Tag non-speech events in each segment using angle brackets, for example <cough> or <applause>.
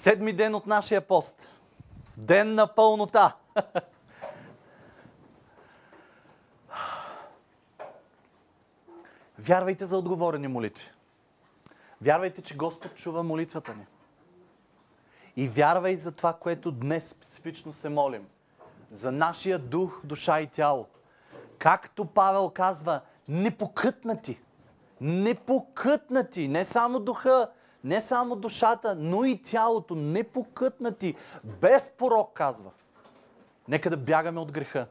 Седми ден от нашия пост. Ден на пълнота. Вярвайте за отговорени молитви. Вярвайте, че Господ чува молитвата ни. И вярвай за това, което днес специфично се молим. За нашия дух, душа и тяло. Както Павел казва, непокътнати. Непокътнати. Не само духа, не само душата, но и тялото. Непокътнати. Без порок, казва. Нека да бягаме от греха.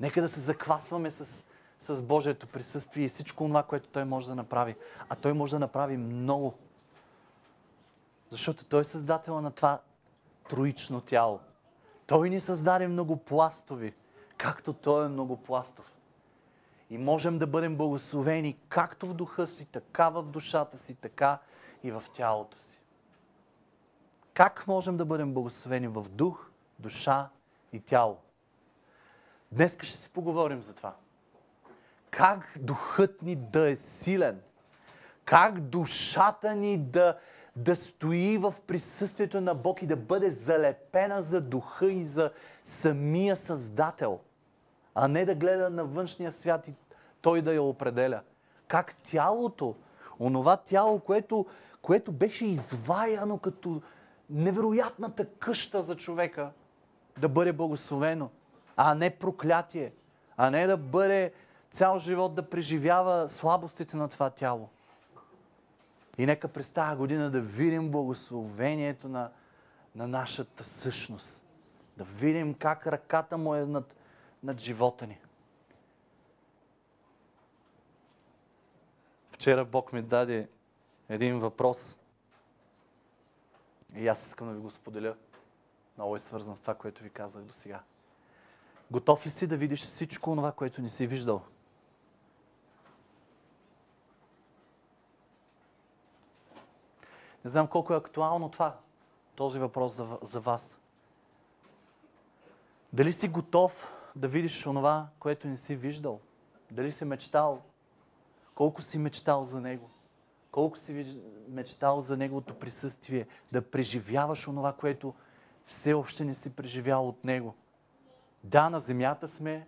Нека да се заквасваме с, с Божието присъствие и всичко това, което Той може да направи. А Той може да направи много. Защото Той е създател на това троично тяло. Той ни създаде многопластови, както Той е многопластов. И можем да бъдем благословени както в духа си, така в душата си, така и в тялото си. Как можем да бъдем благословени в дух, душа и тяло? Днес ще си поговорим за това. Как духът ни да е силен? Как душата ни да, да стои в присъствието на Бог и да бъде залепена за духа и за самия Създател, а не да гледа на външния свят и той да я определя. Как тялото, онова тяло, което, което беше изваяно като невероятната къща за човека, да бъде благословено, а не проклятие, а не да бъде цял живот да преживява слабостите на това тяло. И нека през тази година да видим благословението на, на нашата същност. Да видим как ръката му е над, над живота ни. Вчера Бог ми даде един въпрос и аз искам да ви го споделя. Много е свързан с това, което ви казах до сега. Готов ли си да видиш всичко това, което не си виждал? Не знам колко е актуално това, този въпрос за, за вас. Дали си готов да видиш онова, което не си виждал? Дали си мечтал? Колко си мечтал за Него? Колко си мечтал за Неговото присъствие? Да преживяваш онова, което все още не си преживял от Него? Да, на земята сме,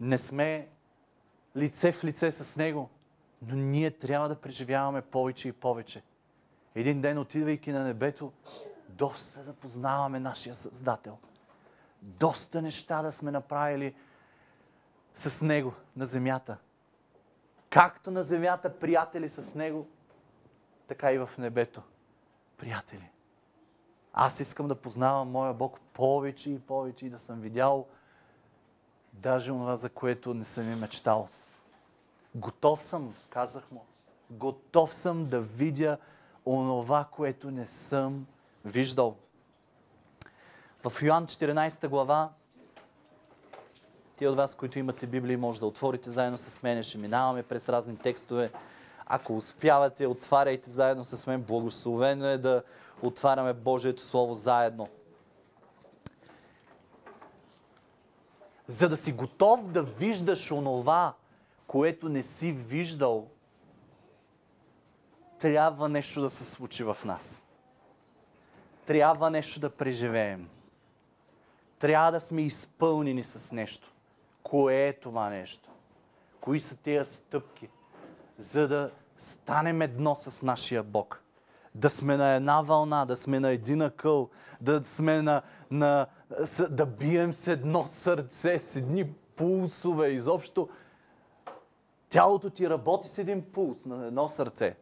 не сме лице в лице с Него, но ние трябва да преживяваме повече и повече. Един ден, отивайки на небето, доста да познаваме нашия Създател. Доста неща да сме направили с Него на земята. Както на земята приятели с Него, така и в небето приятели. Аз искам да познавам моя Бог повече и повече и да съм видял даже това, за което не съм и мечтал. Готов съм, казах му. Готов съм да видя онова, което не съм виждал. В Йоан 14 глава, тия от вас, които имате Библии, може да отворите заедно с мен, ще минаваме през разни текстове. Ако успявате, отваряйте заедно с мен. Благословено е да отваряме Божието Слово заедно. За да си готов да виждаш онова, което не си виждал, трябва нещо да се случи в нас. Трябва нещо да преживеем. Трябва да сме изпълнени с нещо. Кое е това нещо? Кои са тези стъпки, за да станем едно с нашия Бог? Да сме на една вълна, да сме на един акъл, да сме на, на да бием с едно сърце, с едни пулсове. Изобщо тялото ти работи с един пулс на едно сърце.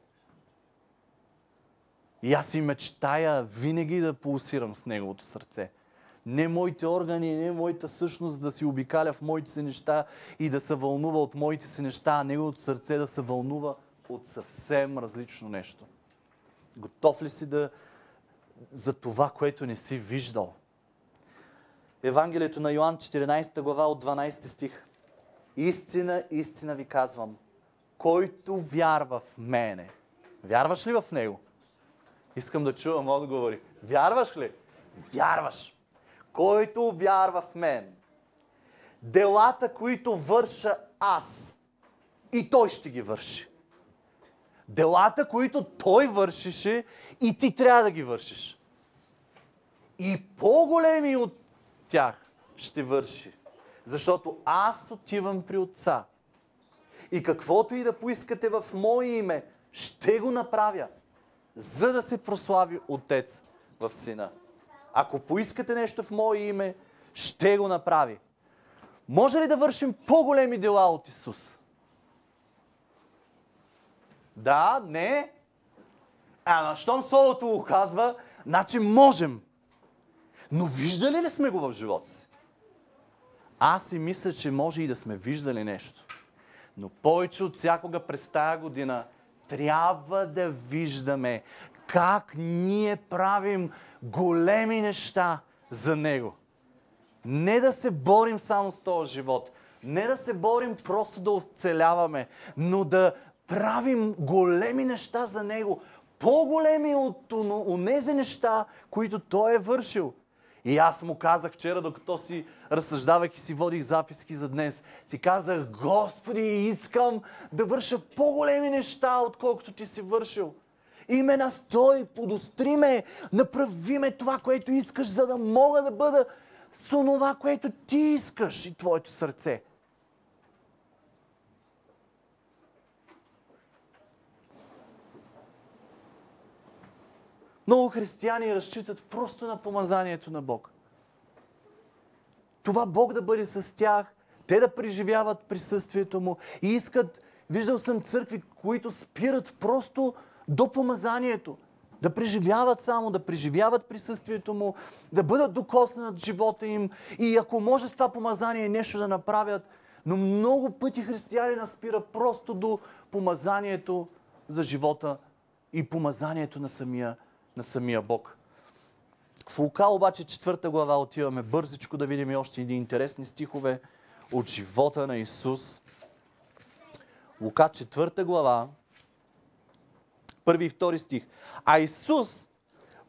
И аз си мечтая винаги да пулсирам с неговото сърце. Не моите органи, не моята същност да си обикаля в моите си неща и да се вълнува от моите си неща, а неговото сърце да се вълнува от съвсем различно нещо. Готов ли си да за това, което не си виждал? Евангелието на Йоанн, 14 глава от 12 стих. Истина, истина ви казвам, който вярва в мене. Вярваш ли в него? Искам да чувам отговори. Вярваш ли? Вярваш. Който вярва в мен. Делата, които върша аз. И той ще ги върши. Делата, които той вършише и ти трябва да ги вършиш. и по-големи от тях ще върши. Защото аз отивам при Отца. И каквото и да поискате в Мое име, ще го направя, за да се прослави Отец в Сина. Ако поискате нещо в Мое име, ще го направи. Може ли да вършим по-големи дела от Исус? Да, не. А, щом Словото го казва, значи можем. Но виждали ли сме го в живота си? Аз си мисля, че може и да сме виждали нещо. Но повече от всякога през тая година трябва да виждаме как ние правим големи неща за Него. Не да се борим само с този живот. Не да се борим просто да оцеляваме, но да правим големи неща за Него. По-големи от онези неща, които Той е вършил. И аз му казах вчера, докато си разсъждавах и си водих записки за днес, си казах, Господи, искам да върша по-големи неща, отколкото ти си вършил. И ме настой, подостри ме, направи ме това, което искаш, за да мога да бъда с онова, което ти искаш и твоето сърце. Много християни разчитат просто на помазанието на Бог. Това Бог да бъде с тях, те да преживяват присъствието Му и искат, виждал съм църкви, които спират просто до помазанието. Да преживяват само, да преживяват присъствието Му, да бъдат докоснат живота им и ако може с това помазание нещо да направят, но много пъти християни наспира просто до помазанието за живота и помазанието на самия на самия Бог. В Лука обаче четвърта глава отиваме бързичко да видим и още едни интересни стихове от живота на Исус. Лука четвърта глава, първи и втори стих. А Исус,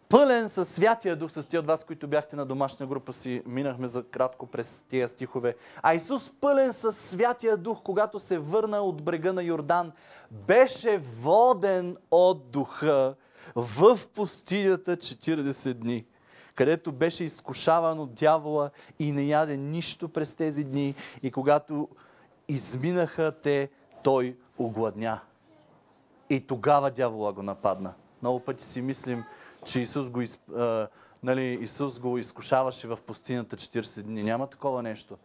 пълен със Святия Дух, с тия от вас, които бяхте на домашна група си, минахме за кратко през тия стихове. А Исус, пълен със Святия Дух, когато се върна от брега на Йордан, беше воден от Духа в пустинята 40 дни, където беше изкушаван от дявола и не яде нищо през тези дни. И когато изминаха те, той огладня. И тогава дявола го нападна. Много пъти си мислим, че Исус го, из, а, нали, Исус го изкушаваше в пустинята 40 дни. Няма такова нещо.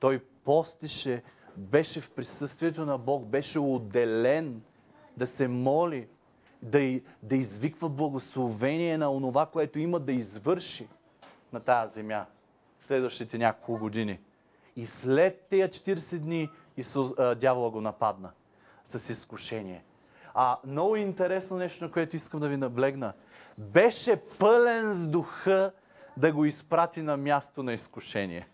Той постише, беше в присъствието на Бог, беше отделен да се моли, да, да извиква благословение на онова, което има да извърши на тази земя в следващите няколко години. И след тези 40 дни Исус, а, дявола го нападна с изкушение. А много интересно нещо, на което искам да ви наблегна. Беше пълен с духа да го изпрати на място на изкушение.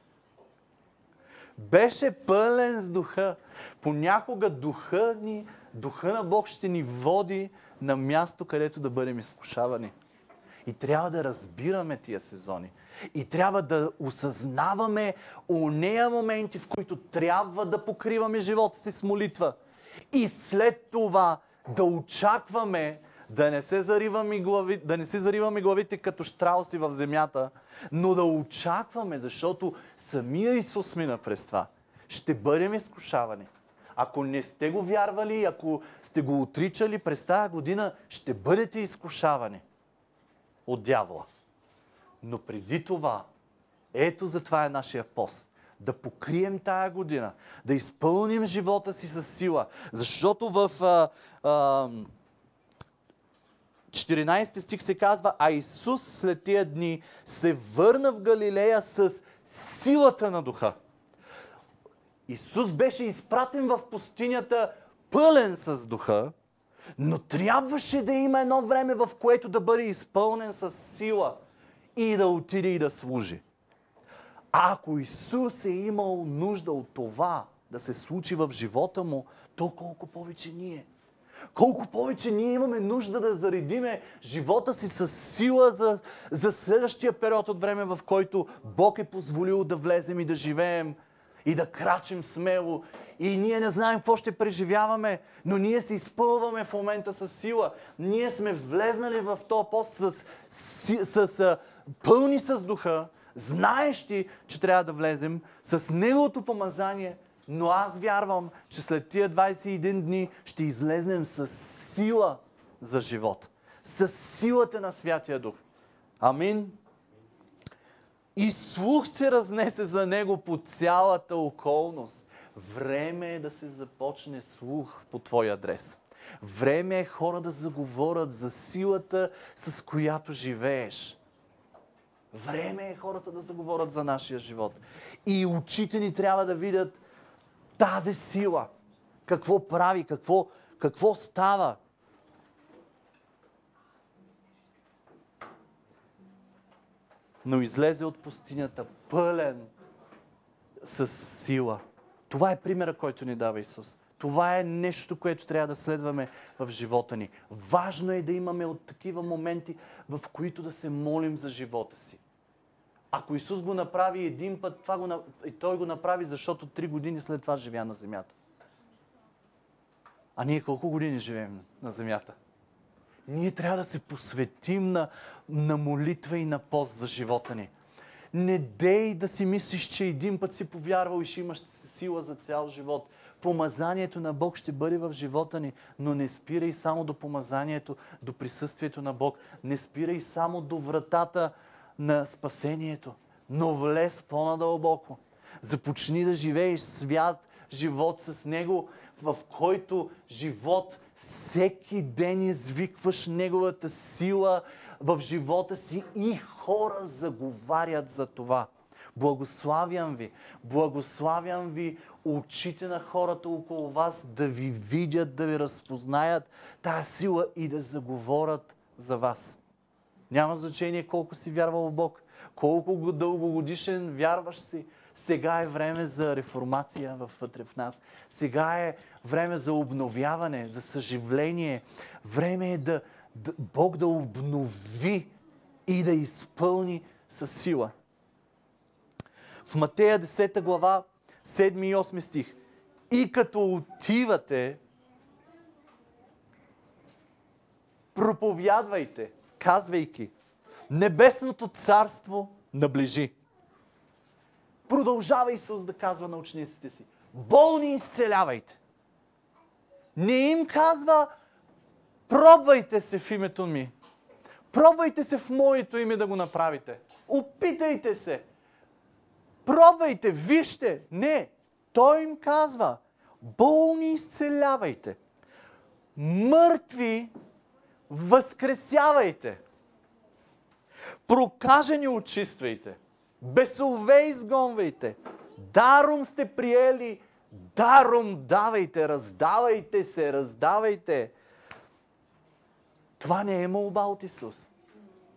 Беше пълен с духа. Понякога духа ни, духа на Бог ще ни води на място, където да бъдем изкушавани. И трябва да разбираме тия сезони. И трябва да осъзнаваме нея моменти, в които трябва да покриваме живота си с молитва. И след това да очакваме да не се зариваме, глави, да не се зариваме главите като штрауси в земята, но да очакваме, защото самия Исус мина през това. Ще бъдем изкушавани. Ако не сте го вярвали, ако сте го отричали през тази година, ще бъдете изкушавани от дявола. Но преди това, ето за това е нашия пост. Да покрием тая година, да изпълним живота си с сила. Защото в а, а, 14 стих се казва, а Исус след тия дни се върна в Галилея с силата на духа. Исус беше изпратен в пустинята пълен с духа, но трябваше да има едно време, в което да бъде изпълнен с сила и да отиде и да служи. Ако Исус е имал нужда от това да се случи в живота му, то колко повече ние. Колко повече ние имаме нужда да заредиме живота си с сила за, за следващия период от време, в който Бог е позволил да влезем и да живеем и да крачим смело. И ние не знаем какво ще преживяваме, но ние се изпълваме в момента с сила. Ние сме влезнали в този пост с, с, с пълни с духа, знаещи, че трябва да влезем с Неговото помазание, но аз вярвам, че след тия 21 дни ще излезнем с сила за живот. С силата на Святия Дух. Амин. И слух се разнесе за него по цялата околност. Време е да се започне слух по твой адрес. Време е хора да заговорят за силата, с която живееш. Време е хората да заговорят за нашия живот. И очите ни трябва да видят тази сила. Какво прави, какво, какво става. Но излезе от пустинята пълен с сила. Това е примера, който ни дава Исус. Това е нещо, което трябва да следваме в живота ни. Важно е да имаме от такива моменти, в които да се молим за живота си. Ако Исус го направи един път, това го, и Той го направи, защото три години след това живя на земята. А ние колко години живеем на земята? Ние трябва да се посветим на, на молитва и на пост за живота ни. Не дей да си мислиш, че един път си повярвал и ще имаш сила за цял живот. Помазанието на Бог ще бъде в живота ни, но не спирай само до помазанието, до присъствието на Бог. Не спирай само до вратата на спасението, но влез по-надълбоко. Започни да живееш свят, живот с Него, в който живот всеки ден извикваш Неговата сила в живота си и хора заговарят за това. Благославям ви, благославям ви очите на хората около вас да ви видят, да ви разпознаят тази сила и да заговорят за вас. Няма значение колко си вярвал в Бог, колко дългогодишен вярваш си. Сега е време за реформация вътре в нас. Сега е време за обновяване, за съживление. Време е да, да Бог да обнови и да изпълни със сила. В Матея 10 глава, 7 и 8 стих. И като отивате, проповядвайте – казвайки, Небесното царство наближи. Продължава Исус да казва на учениците си, болни изцелявайте. Не им казва, пробвайте се в името ми. Пробвайте се в моето име да го направите. Опитайте се. Пробвайте, вижте. Не. Той им казва, болни изцелявайте. Мъртви възкресявайте. Прокажени очиствайте. Бесове изгонвайте. Даром сте приели, даром давайте, раздавайте се, раздавайте. Това не е молба от Исус.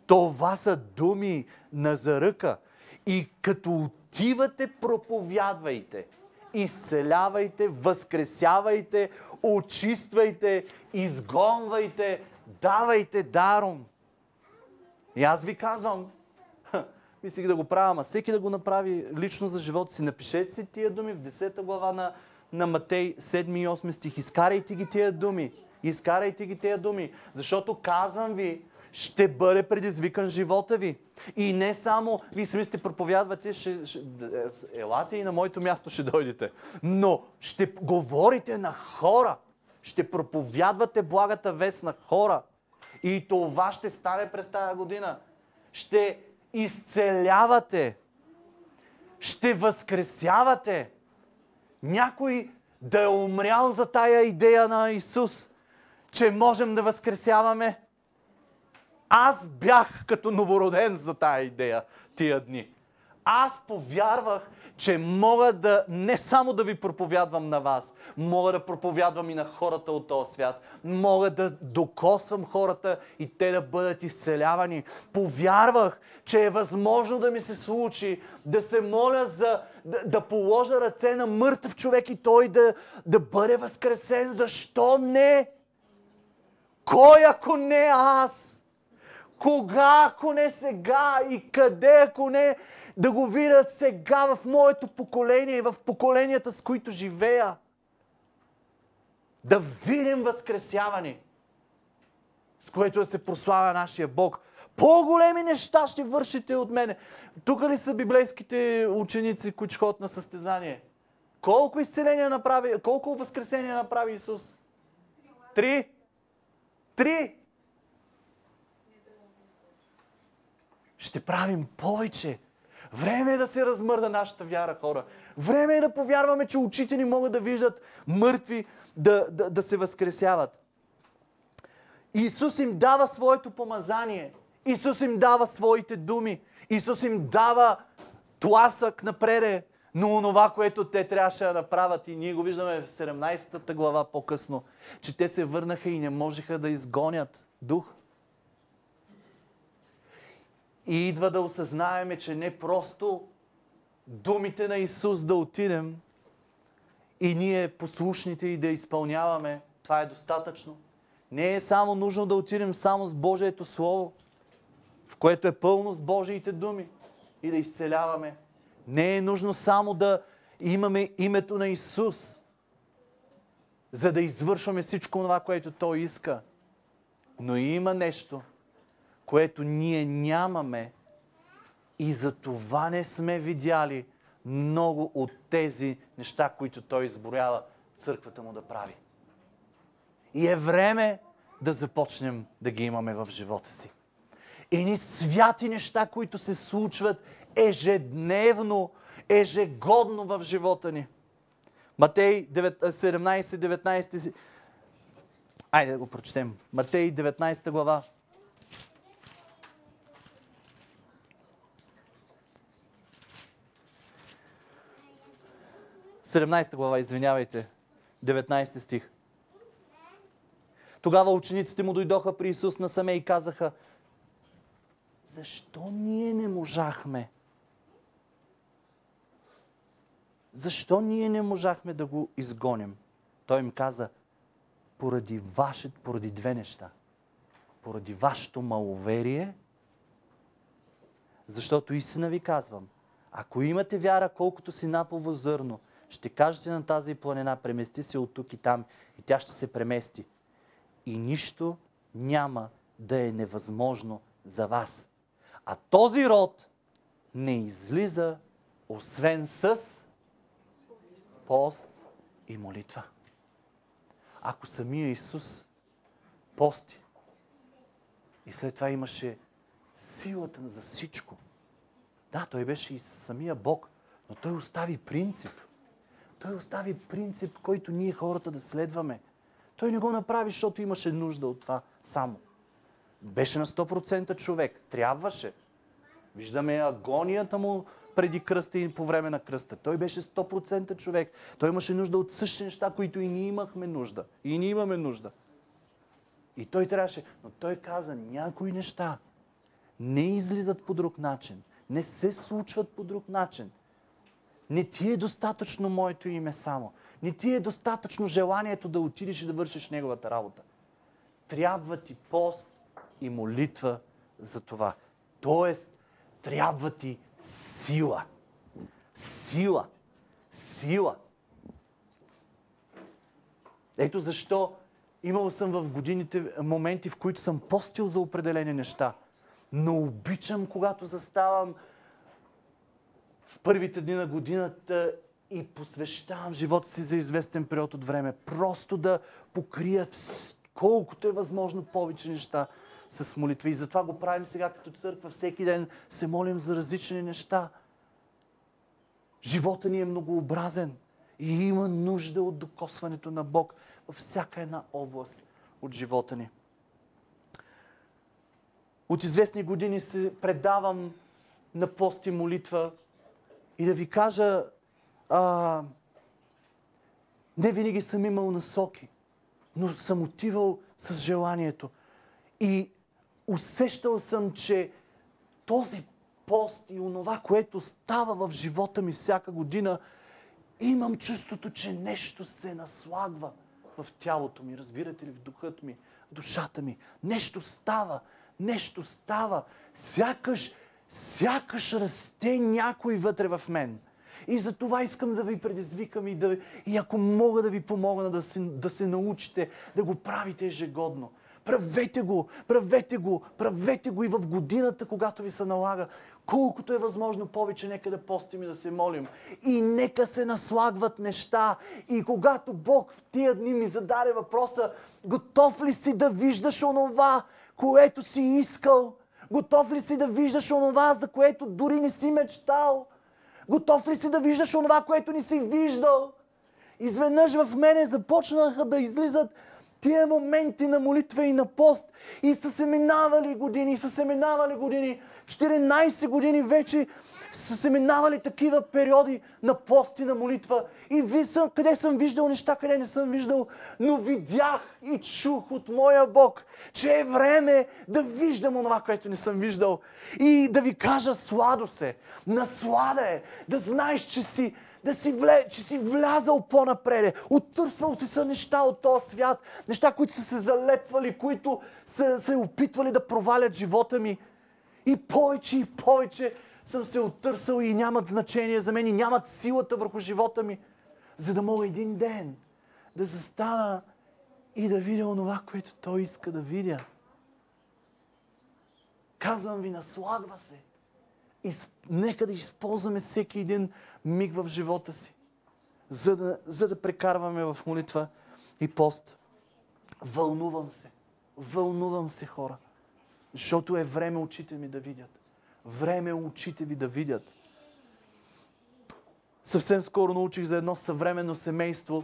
Това са думи на заръка. И като отивате, проповядвайте. Изцелявайте, възкресявайте, очиствайте, изгонвайте, давайте даром. И аз ви казвам, мислих да го правя, ама всеки да го направи лично за живота си. Напишете си тия думи в 10 глава на, на Матей, 7 и 8 стих. Изкарайте ги тия думи. Изкарайте ги тия думи. Защото казвам ви, ще бъде предизвикан живота ви. И не само, вие сами сте проповядвате, ще, ще, елате и на моето място ще дойдете. Но ще говорите на хора. Ще проповядвате благата вест на хора. И това ще стане през тази година. Ще изцелявате. Ще възкресявате. Някой да е умрял за тая идея на Исус, че можем да възкресяваме. Аз бях като новороден за тая идея тия дни. Аз повярвах, че мога да не само да ви проповядвам на вас, мога да проповядвам и на хората от този свят. Мога да докосвам хората и те да бъдат изцелявани. Повярвах, че е възможно да ми се случи да се моля за да, да положа ръце на мъртъв човек и той да, да бъде възкресен. Защо не? Кой ако не аз? Кога, ако не сега? И къде, ако не да го видят сега в моето поколение и в поколенията, с които живея. Да видим възкресяване, с което да се прославя нашия Бог. По-големи неща ще вършите от мене. Тук ли са библейските ученици, които ходят на състезание? Колко изцеления направи, колко възкресения направи Исус? Три. Три. Ще правим повече. Време е да се размърда нашата вяра, хора. Време е да повярваме, че очите ни могат да виждат мъртви, да, да, да се възкресяват. Исус им дава своето помазание. Исус им дава своите думи. Исус им дава тласък напреде но онова, което те трябваше да направят, и ние го виждаме в 17-та глава по-късно, че те се върнаха и не можеха да изгонят дух. И идва да осъзнаеме, че не просто думите на Исус да отидем и ние послушните и да изпълняваме, това е достатъчно. Не е само нужно да отидем само с Божието Слово, в което е пълно с Божиите думи и да изцеляваме. Не е нужно само да имаме името на Исус, за да извършваме всичко това, което Той иска. Но има нещо, което ние нямаме и за това не сме видяли много от тези неща, които Той изборява църквата му да прави. И е време да започнем да ги имаме в живота си. Едни святи неща, които се случват ежедневно, ежегодно в живота ни. Матей 17-19. Айде да го прочетем. Матей 19 глава. Седемнайста глава, извинявайте. 19 стих. Тогава учениците му дойдоха при Исус насаме и казаха, защо ние не можахме Защо ние не можахме да го изгоним? Той им каза, поради, ваше, поради две неща. Поради вашето маловерие, защото истина ви казвам, ако имате вяра колкото си напово зърно, ще кажете на тази планина, премести се от тук и там и тя ще се премести. И нищо няма да е невъзможно за вас. А този род не излиза освен с пост и молитва. Ако самия Исус пости и след това имаше силата за всичко. Да, той беше и самия Бог, но той остави принцип. Той остави принцип, който ние хората да следваме. Той не го направи, защото имаше нужда от това само. Беше на 100% човек. Трябваше. Виждаме агонията му преди кръста и по време на кръста. Той беше 100% човек. Той имаше нужда от същите неща, които и ние имахме нужда. И ние имаме нужда. И той трябваше. Но той каза, някои неща не излизат по друг начин. Не се случват по друг начин. Не ти е достатъчно моето име само. Не ти е достатъчно желанието да отидеш и да вършиш неговата работа. Трябва ти пост и молитва за това. Тоест, трябва ти сила. Сила. Сила. Ето защо имал съм в годините моменти, в които съм постил за определени неща. Но обичам, когато заставам първите дни на годината и посвещавам живота си за известен период от време. Просто да покрия колкото е възможно повече неща с молитва. И затова го правим сега като църква. Всеки ден се молим за различни неща. Живота ни е многообразен и има нужда от докосването на Бог във всяка една област от живота ни. От известни години се предавам на пост и молитва и да ви кажа, а, не винаги съм имал насоки, но съм отивал с желанието. И усещал съм, че този пост и онова, което става в живота ми всяка година, имам чувството, че нещо се наслагва в тялото ми, разбирате ли, в духът ми, в душата ми. Нещо става, нещо става. Сякаш, сякаш расте някой вътре в мен. И за това искам да ви предизвикам и, да, и ако мога да ви помогна да се, да се научите да го правите ежегодно. Правете го, правете го, правете го и в годината, когато ви се налага. Колкото е възможно повече, нека да постим и да се молим. И нека се наслагват неща. И когато Бог в тия дни ми зададе въпроса, готов ли си да виждаш онова, което си искал? Готов ли си да виждаш онова, за което дори не си мечтал? Готов ли си да виждаш онова, което не си виждал? Изведнъж в мене започнаха да излизат тия моменти на молитва и на пост. И са се минавали години, са се минавали години. 14 години вече са се минавали такива периоди на пост и на молитва. И ви съм, къде съм виждал неща, къде не съм виждал. Но видях и чух от моя Бог, че е време да виждам онова, което не съм виждал. И да ви кажа, сладо се, наслада е, да знаеш, че си да си, вле, че си влязал по-напреде. Оттърсвал си са неща от този свят. Неща, които са се залепвали, които са се опитвали да провалят живота ми. И повече и повече съм се оттърсал и нямат значение за мен и нямат силата върху живота ми, за да мога един ден да застана и да видя онова, което Той иска да видя. Казвам ви, наслагва се. И нека да използваме всеки един миг в живота си, за да, за да прекарваме в молитва и пост. Вълнувам се. Вълнувам се, хора. Защото е време очите ми да видят. Време е очите ви да видят. Съвсем скоро научих за едно съвременно семейство.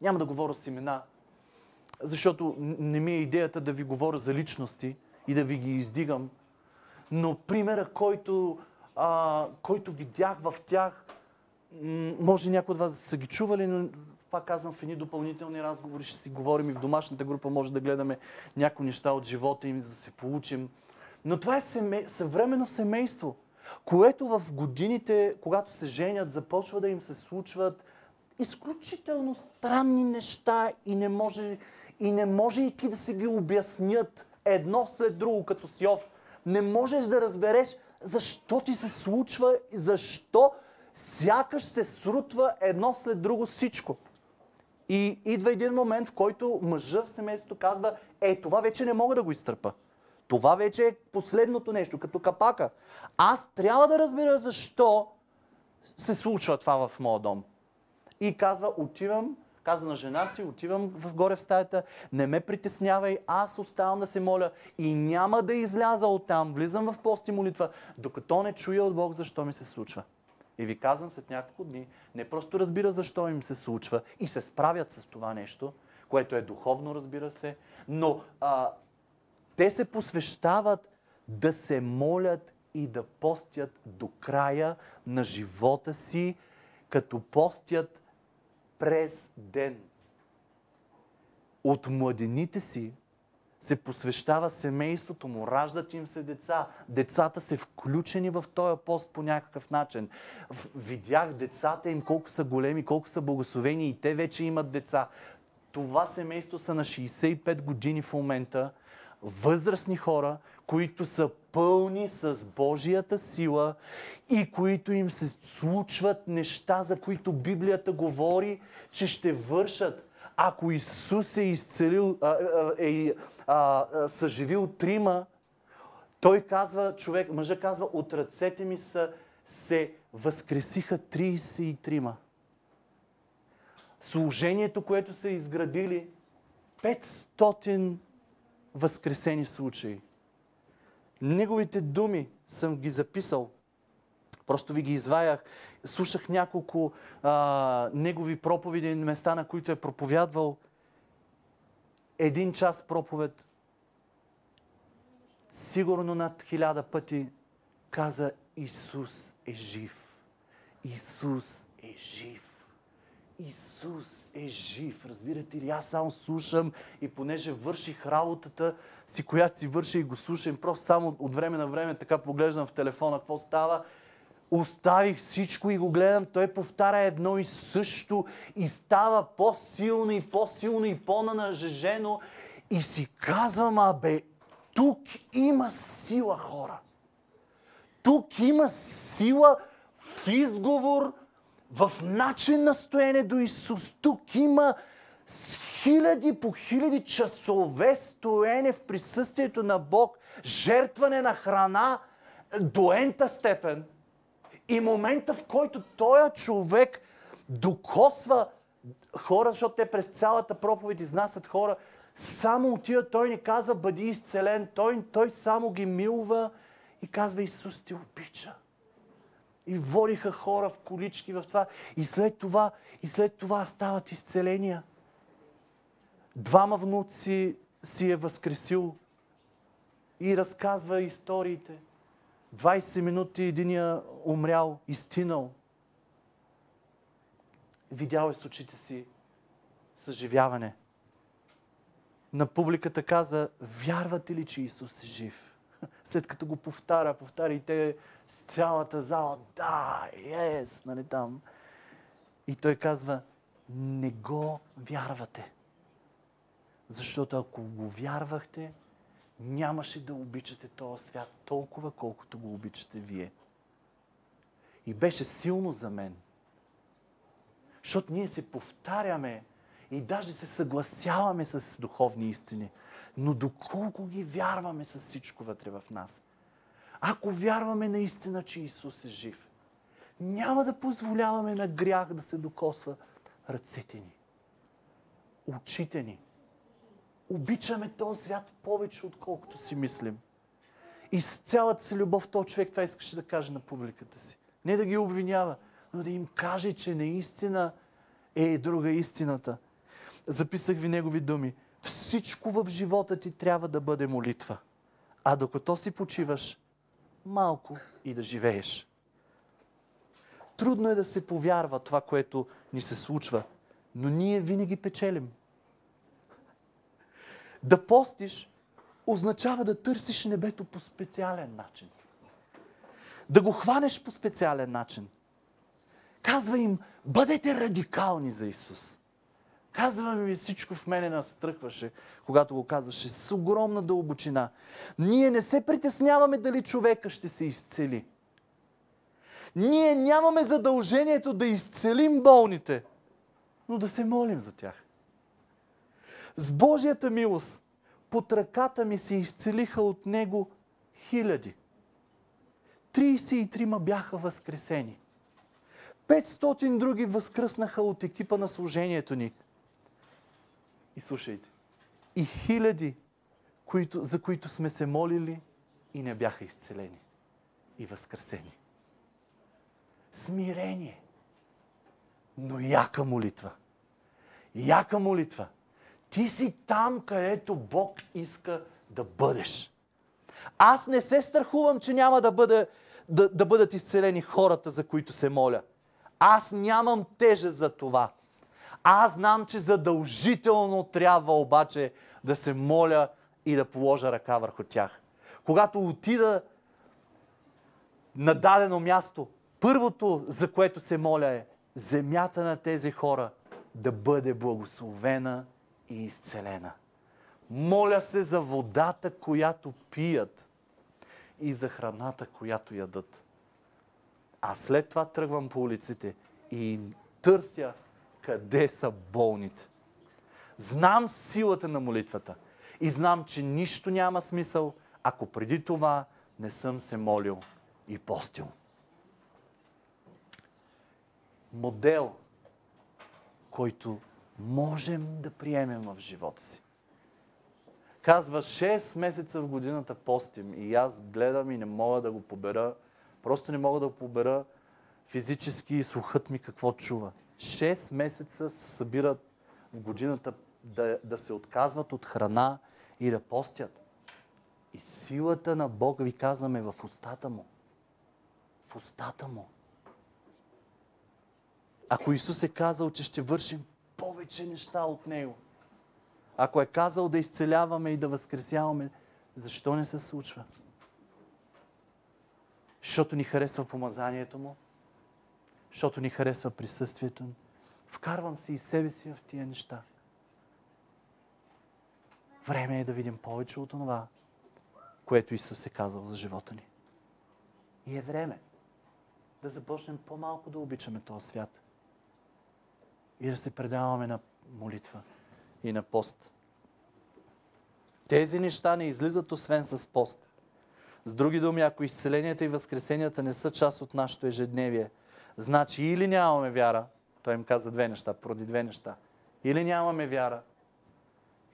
Няма да говоря с имена, защото не ми е идеята да ви говоря за личности и да ви ги издигам. Но примера, който, а, който видях в тях, може някои от вас да са ги чували, но пак казвам, в едни допълнителни разговори ще си говорим и в домашната група може да гледаме някои неща от живота им, за да се получим. Но това е семей... съвременно семейство, което в годините, когато се женят, започва да им се случват изключително странни неща и не може, и не може и да се ги обяснят едно след друго, като Сиов. Не можеш да разбереш защо ти се случва и защо сякаш се срутва едно след друго всичко. И идва един момент, в който мъжа в семейството казва, е, това вече не мога да го изтърпа. Това вече е последното нещо, като капака. Аз трябва да разбера защо се случва това в моя дом. И казва, отивам, казва на жена си, отивам в горе в стаята, не ме притеснявай, аз оставам да се моля и няма да изляза оттам, влизам в пост и молитва, докато не чуя от Бог защо ми се случва. И ви казвам след няколко дни, не просто разбира защо им се случва и се справят с това нещо, което е духовно, разбира се, но а, те се посвещават да се молят и да постят до края на живота си, като постят през ден. От младените си се посвещава семейството му, раждат им се деца, децата са включени в този пост по някакъв начин. Видях децата им колко са големи, колко са благословени и те вече имат деца. Това семейство са на 65 години в момента, възрастни хора, които са пълни с Божията сила и които им се случват неща, за които Библията говори, че ще вършат ако Исус е изцелил, е, а, съживил трима, той казва, човек, мъжа казва, от ръцете ми са, се възкресиха 33-ма. Служението, което са изградили, 500 възкресени случаи. Неговите думи съм ги записал. Просто ви ги изваях слушах няколко а, негови проповеди, места, на които е проповядвал. Един час проповед, сигурно над хиляда пъти каза Исус е жив. Исус е жив. Исус е жив. Разбирате ли? Аз само слушам и понеже върших работата си, която си върши и го слушам, просто само от време на време така поглеждам в телефона какво става оставих всичко и го гледам, той повтаря едно и също и става по-силно и по-силно и по-нанажежено и си казвам, абе, тук има сила, хора. Тук има сила в изговор, в начин на стоене до Исус. Тук има хиляди по хиляди часове стоене в присъствието на Бог, жертване на храна до ента степен и момента, в който този човек докосва хора, защото те през цялата проповед изнасят хора, само отива, той не казва, бъди изцелен, той, той само ги милва и казва, Исус те обича. И водиха хора в колички в това. И след това, и след това стават изцеления. Двама внуци си е възкресил и разказва историите. 20 минути единия умрял, изтинал. Видял е с очите си съживяване. На публиката каза, вярвате ли, че Исус е жив? <laughs> След като го повтаря, повтаря и те с цялата зала, да, ес, нали там. И той казва, не го вярвате. Защото ако го вярвахте, нямаше да обичате този свят толкова, колкото го обичате вие. И беше силно за мен. Защото ние се повтаряме и даже се съгласяваме с духовни истини. Но доколко ги вярваме с всичко вътре в нас? Ако вярваме наистина, че Исус е жив, няма да позволяваме на грях да се докосва ръцете ни, очите ни. Обичаме този свят повече, отколкото си мислим. И с цялата си любов този човек това искаше да каже на публиката си. Не да ги обвинява, но да им каже, че наистина е друга истината. Записах ви негови думи. Всичко в живота ти трябва да бъде молитва. А докато си почиваш, малко и да живееш. Трудно е да се повярва това, което ни се случва, но ние винаги печелим. Да постиш означава да търсиш небето по специален начин. Да го хванеш по специален начин. Казва им, бъдете радикални за Исус. Казва ми всичко в мене настръхваше, когато го казваше, с огромна дълбочина. Ние не се притесняваме дали човека ще се изцели. Ние нямаме задължението да изцелим болните, но да се молим за тях. С Божията милост под ръката ми се изцелиха от Него хиляди. 33 бяха възкресени. 500 други възкръснаха от екипа на служението ни. И слушайте. И хиляди, които, за които сме се молили и не бяха изцелени и възкресени. Смирение. Но яка молитва. Яка молитва. Ти си там, където Бог иска да бъдеш. Аз не се страхувам, че няма да, бъде, да, да бъдат изцелени хората, за които се моля. Аз нямам тежест за това. Аз знам, че задължително трябва обаче да се моля и да положа ръка върху тях. Когато отида на дадено място, първото, за което се моля е земята на тези хора да бъде благословена и изцелена. Моля се за водата, която пият и за храната, която ядат. А след това тръгвам по улиците и търся къде са болните. Знам силата на молитвата и знам, че нищо няма смисъл, ако преди това не съм се молил и постил. Модел, който можем да приемем в живота си. Казва, 6 месеца в годината постим и аз гледам и не мога да го побера. Просто не мога да побера физически слухът ми какво чува. 6 месеца се събират в годината да, да се отказват от храна и да постят. И силата на Бога, ви казваме, в устата му. В устата му. Ако Исус е казал, че ще вършим повече неща от Него, ако е казал да изцеляваме и да възкресяваме, защо не се случва? Защото ни харесва помазанието Му, защото ни харесва присъствието ни. Вкарвам се и себе си в тия неща. Време е да видим повече от това, което Исус е казал за живота ни. И е време да започнем по-малко да обичаме този свят и да се предаваме на молитва и на пост. Тези неща не излизат освен с пост. С други думи, ако изцеленията и възкресенията не са част от нашето ежедневие, значи или нямаме вяра, той им каза две неща, поради две неща. Или нямаме вяра,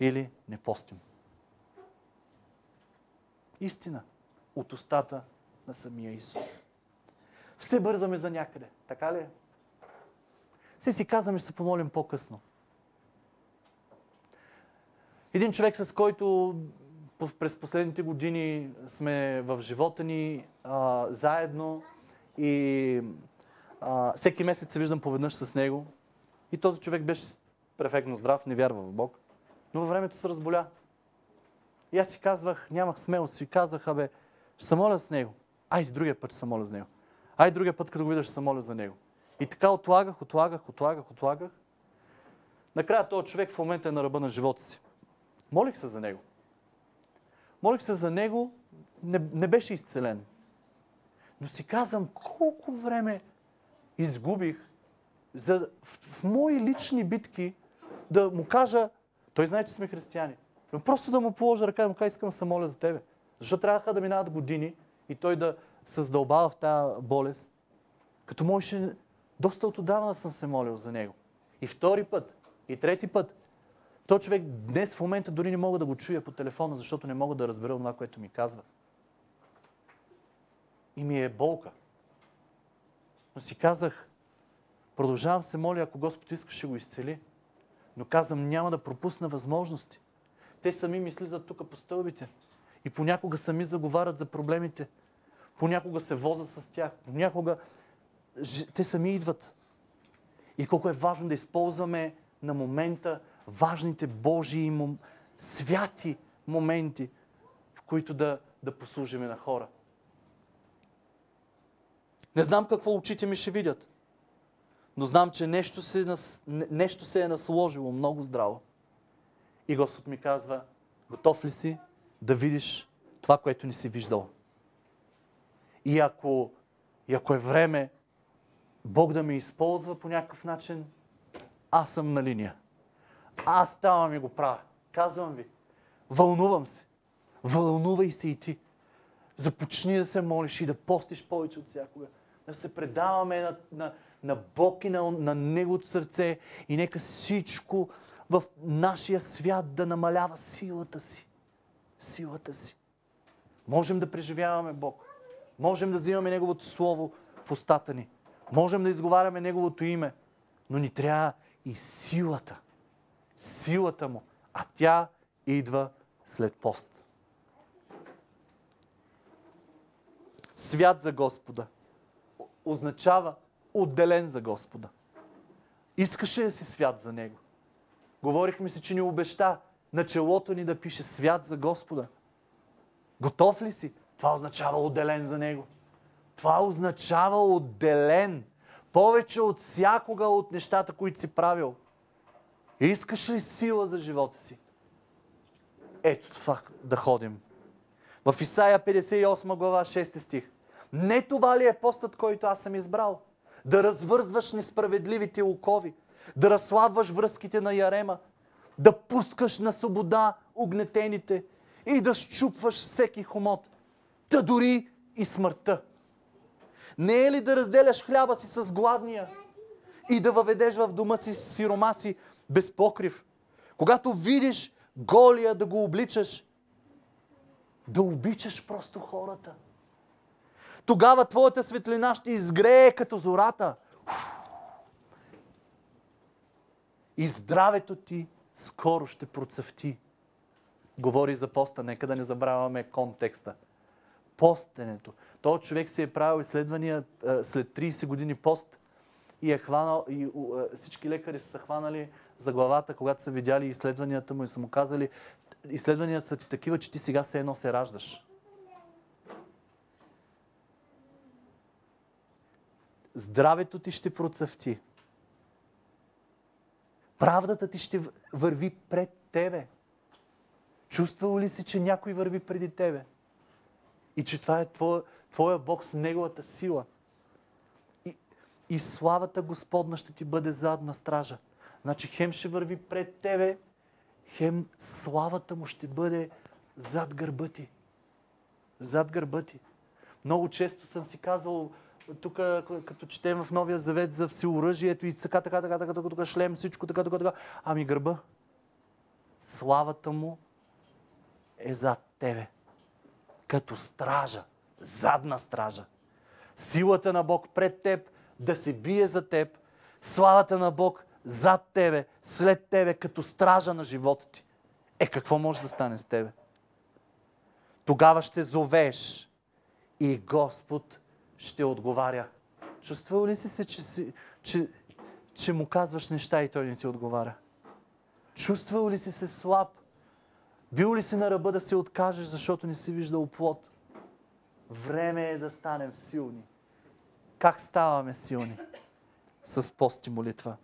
или не постим. Истина от устата на самия Исус. Все бързаме за някъде. Така ли е? Все си казваме, ще се помолим по-късно. Един човек, с който през последните години сме в живота ни а, заедно и а, всеки месец се виждам поведнъж с него. И този човек беше перфектно здрав, не вярва в Бог. Но във времето се разболя. И аз си казвах, нямах смелост, си казах, абе, ще се моля с него. Айде, другия път ще се моля с него. Айде, другия път, като го видя, ще се моля за него. И така отлагах, отлагах, отлагах, отлагах. Накрая този човек в момента е на ръба на живота си. Молих се за него. Молих се за него, не, не беше изцелен. Но си казвам, колко време изгубих за в, в мои лични битки да му кажа, той знае, че сме християни, но просто да му положа ръка и му кажа, искам да се моля за тебе. Защо трябваха да минават години и той да се задълбава в тази болест, като можеше доста отдавна съм се молил за него. И втори път, и трети път. Той човек днес в момента дори не мога да го чуя по телефона, защото не мога да разбера това, което ми казва. И ми е болка. Но си казах, продължавам се моля, ако Господ иска, ще го изцели. Но казвам, няма да пропусна възможности. Те сами ми слизат тук по стълбите. И понякога сами заговарят за проблемите. Понякога се воза с тях. Понякога те сами идват. И колко е важно да използваме на момента важните Божии, мом... святи моменти, в които да, да послужиме на хора. Не знам какво очите ми ще видят, но знам, че нещо се, нещо се е насложило много здраво. И Господ ми казва, готов ли си да видиш това, което не си виждал? И ако, и ако е време Бог да ме използва по някакъв начин, аз съм на линия. Аз ставам и го правя. Казвам ви. Вълнувам се. Вълнувай се и ти. Започни да се молиш и да постиш повече от всякога. Да се предаваме на, на, на Бог и на, на Неговото сърце и нека всичко в нашия свят да намалява силата си. Силата си. Можем да преживяваме Бог. Можем да взимаме Неговото Слово в устата ни. Можем да изговаряме Неговото име. Но ни трябва и силата силата му, а тя идва след пост. Свят за Господа означава отделен за Господа. Искаше да си свят за Него. Говорихме си, че ни обеща на челото ни да пише свят за Господа. Готов ли си? Това означава отделен за Него. Това означава отделен. Повече от всякога от нещата, които си правил – Искаш ли сила за живота си? Ето това да ходим. В Исаия 58 глава 6 стих. Не това ли е постът, който аз съм избрал? Да развързваш несправедливите окови, да разслабваш връзките на ярема, да пускаш на свобода огнетените и да щупваш всеки хомот, да дори и смъртта. Не е ли да разделяш хляба си с гладния и да въведеш в дома си сирома си без покрив. Когато видиш голия да го обличаш, да обичаш просто хората. Тогава твоята светлина ще изгрее като зората. И здравето ти скоро ще процъфти. Говори за поста, нека да не забравяме контекста. Постенето. Той човек си е правил изследвания след 30 години пост и е хванал, и всички лекари са хванали за главата, когато са видяли изследванията му и са му казали, изследванията са ти такива, че ти сега се едно се раждаш. Здравето ти ще процъфти. Правдата ти ще върви пред тебе. Чувствал ли си, че някой върви преди тебе? И че това е твоя, твоя Бог с Неговата сила. И, и славата Господна ще ти бъде задна стража. Значи хем ще върви пред тебе, хем славата му ще бъде зад гърба ти. Зад гърба ти. Много често съм си казвал, тук, като четем в Новия Завет за всеоръжието и така, така, така, така, така, така, шлем, всичко, така, така, така. Ами гърба. Славата му е зад тебе. Като стража. Задна стража. Силата на Бог пред теб да се бие за теб. Славата на Бог зад тебе, след тебе, като стража на живота ти. Е, какво може да стане с тебе? Тогава ще зовеш и Господ ще отговаря. Чувствал ли си се, че, си, че, че му казваш неща и той не ти отговаря? Чувствал ли си се слаб? Бил ли си на ръба да се откажеш, защото не си виждал плод? Време е да станем силни. Как ставаме силни? С пост и молитва.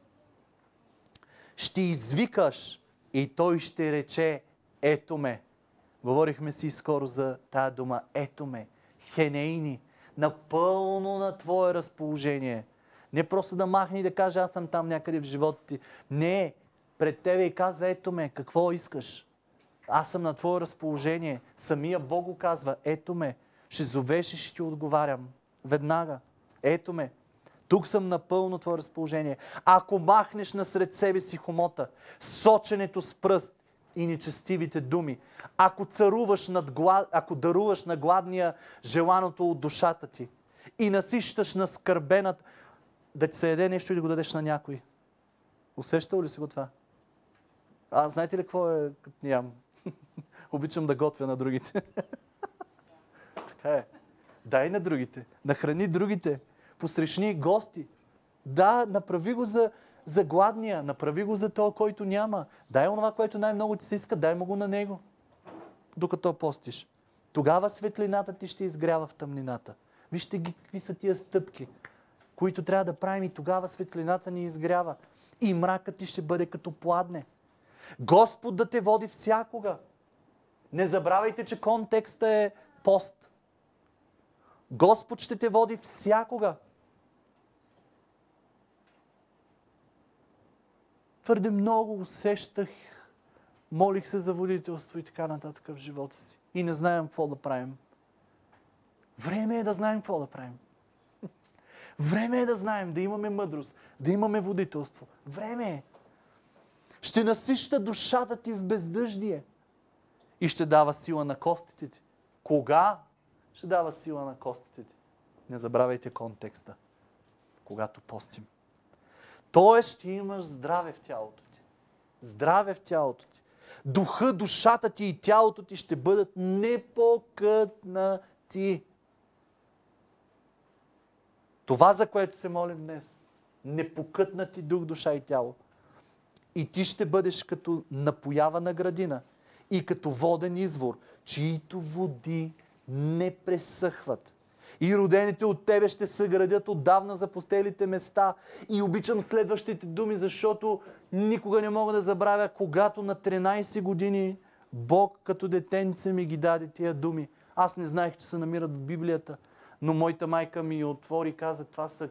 Ще извикаш и той ще рече, ето ме. Говорихме си скоро за тая дума, ето ме. Хенейни напълно на Твое разположение. Не просто да махне и да каже, аз съм там някъде в живота ти. Не, пред тебе и казва, ето ме, какво искаш? Аз съм на Твое разположение. Самия Бог го казва, ето ме, ще зовеш и ще ти отговарям. Веднага. Ето ме. Тук съм напълно Твое разположение. Ако махнеш насред себе си хомота, соченето с пръст и нечестивите думи. Ако царуваш над глад... ако даруваш на гладния желаното от душата ти и насищаш на скърбенът да ти се яде нещо и да го дадеш на някой. Усещал ли си го това? А, знаете ли какво е, нямам? <laughs> Обичам да готвя на другите. <laughs> така е. Дай на другите. Нахрани другите. Посрещни гости. Да, направи го за, за гладния, направи го за този, който няма. Дай онова, което най-много ти се иска, дай му го на него, докато постиш. Тогава светлината ти ще изгрява в тъмнината. Вижте ги какви са тия стъпки, които трябва да правим и тогава светлината ни изгрява. И мракът ти ще бъде като пладне. Господ да те води всякога. Не забравяйте, че контекста е пост. Господ ще те води всякога. Твърде много усещах, молих се за водителство и така нататък в живота си. И не знаем какво да правим. Време е да знаем какво да правим. <laughs> Време е да знаем, да имаме мъдрост, да имаме водителство. Време е. Ще насища душата ти в бездъждие и ще дава сила на костите ти. Кога ще дава сила на костите ти? Не забравяйте контекста. Когато постим. Тоест ще имаш здраве в тялото ти. Здраве в тялото ти. Духа, душата ти и тялото ти ще бъдат непокътнати. Това, за което се молим днес. Непокътнати дух, душа и тяло. И ти ще бъдеш като напоява на градина и като воден извор, чието води не пресъхват. И родените от тебе ще се градят отдавна за постелите места. И обичам следващите думи, защото никога не мога да забравя, когато на 13 години Бог като детенце ми ги даде тия думи. Аз не знаех, че се намират в Библията, но моята майка ми отвори и каза, това са,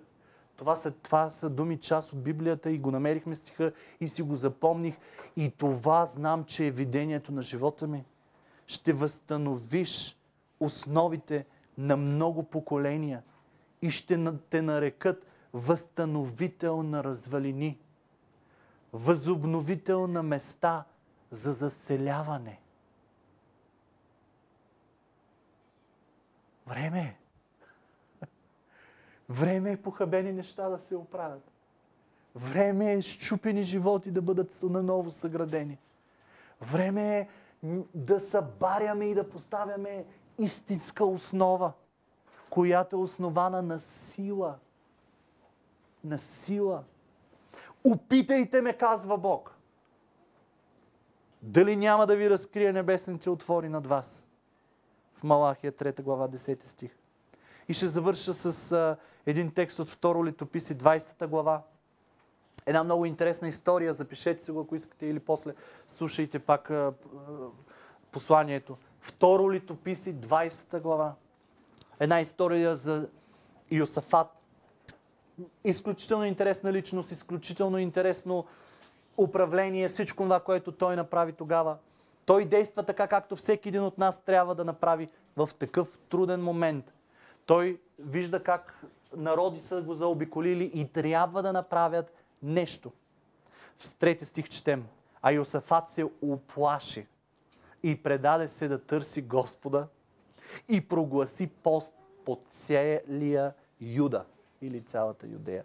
това са, това са думи част от Библията и го намерихме стиха и си го запомних. И това знам, че е видението на живота ми. Ще възстановиш основите на много поколения и ще те нарекат възстановител на развалини, възобновител на места за заселяване. Време е. <laughs> Време е похабени неща да се оправят. Време е щупени животи да бъдат наново съградени. Време е да събаряме и да поставяме истинска основа, която е основана на сила. На сила. Опитайте ме, казва Бог. Дали няма да ви разкрие небесните отвори над вас? В Малахия 3 глава 10 стих. И ще завърша с а, един текст от второ литописи, 20 глава. Една много интересна история, запишете се го, ако искате, или после слушайте пак а, посланието. Второ литописи, 20 глава. Една история за Йосафат. Изключително интересна личност, изключително интересно управление, всичко това, което той направи тогава. Той действа така, както всеки един от нас трябва да направи в такъв труден момент. Той вижда как народи са го заобиколили и трябва да направят нещо. В трети стих четем. А Йосафат се оплаши и предаде се да търси Господа и прогласи пост по целия Юда или цялата Юдея.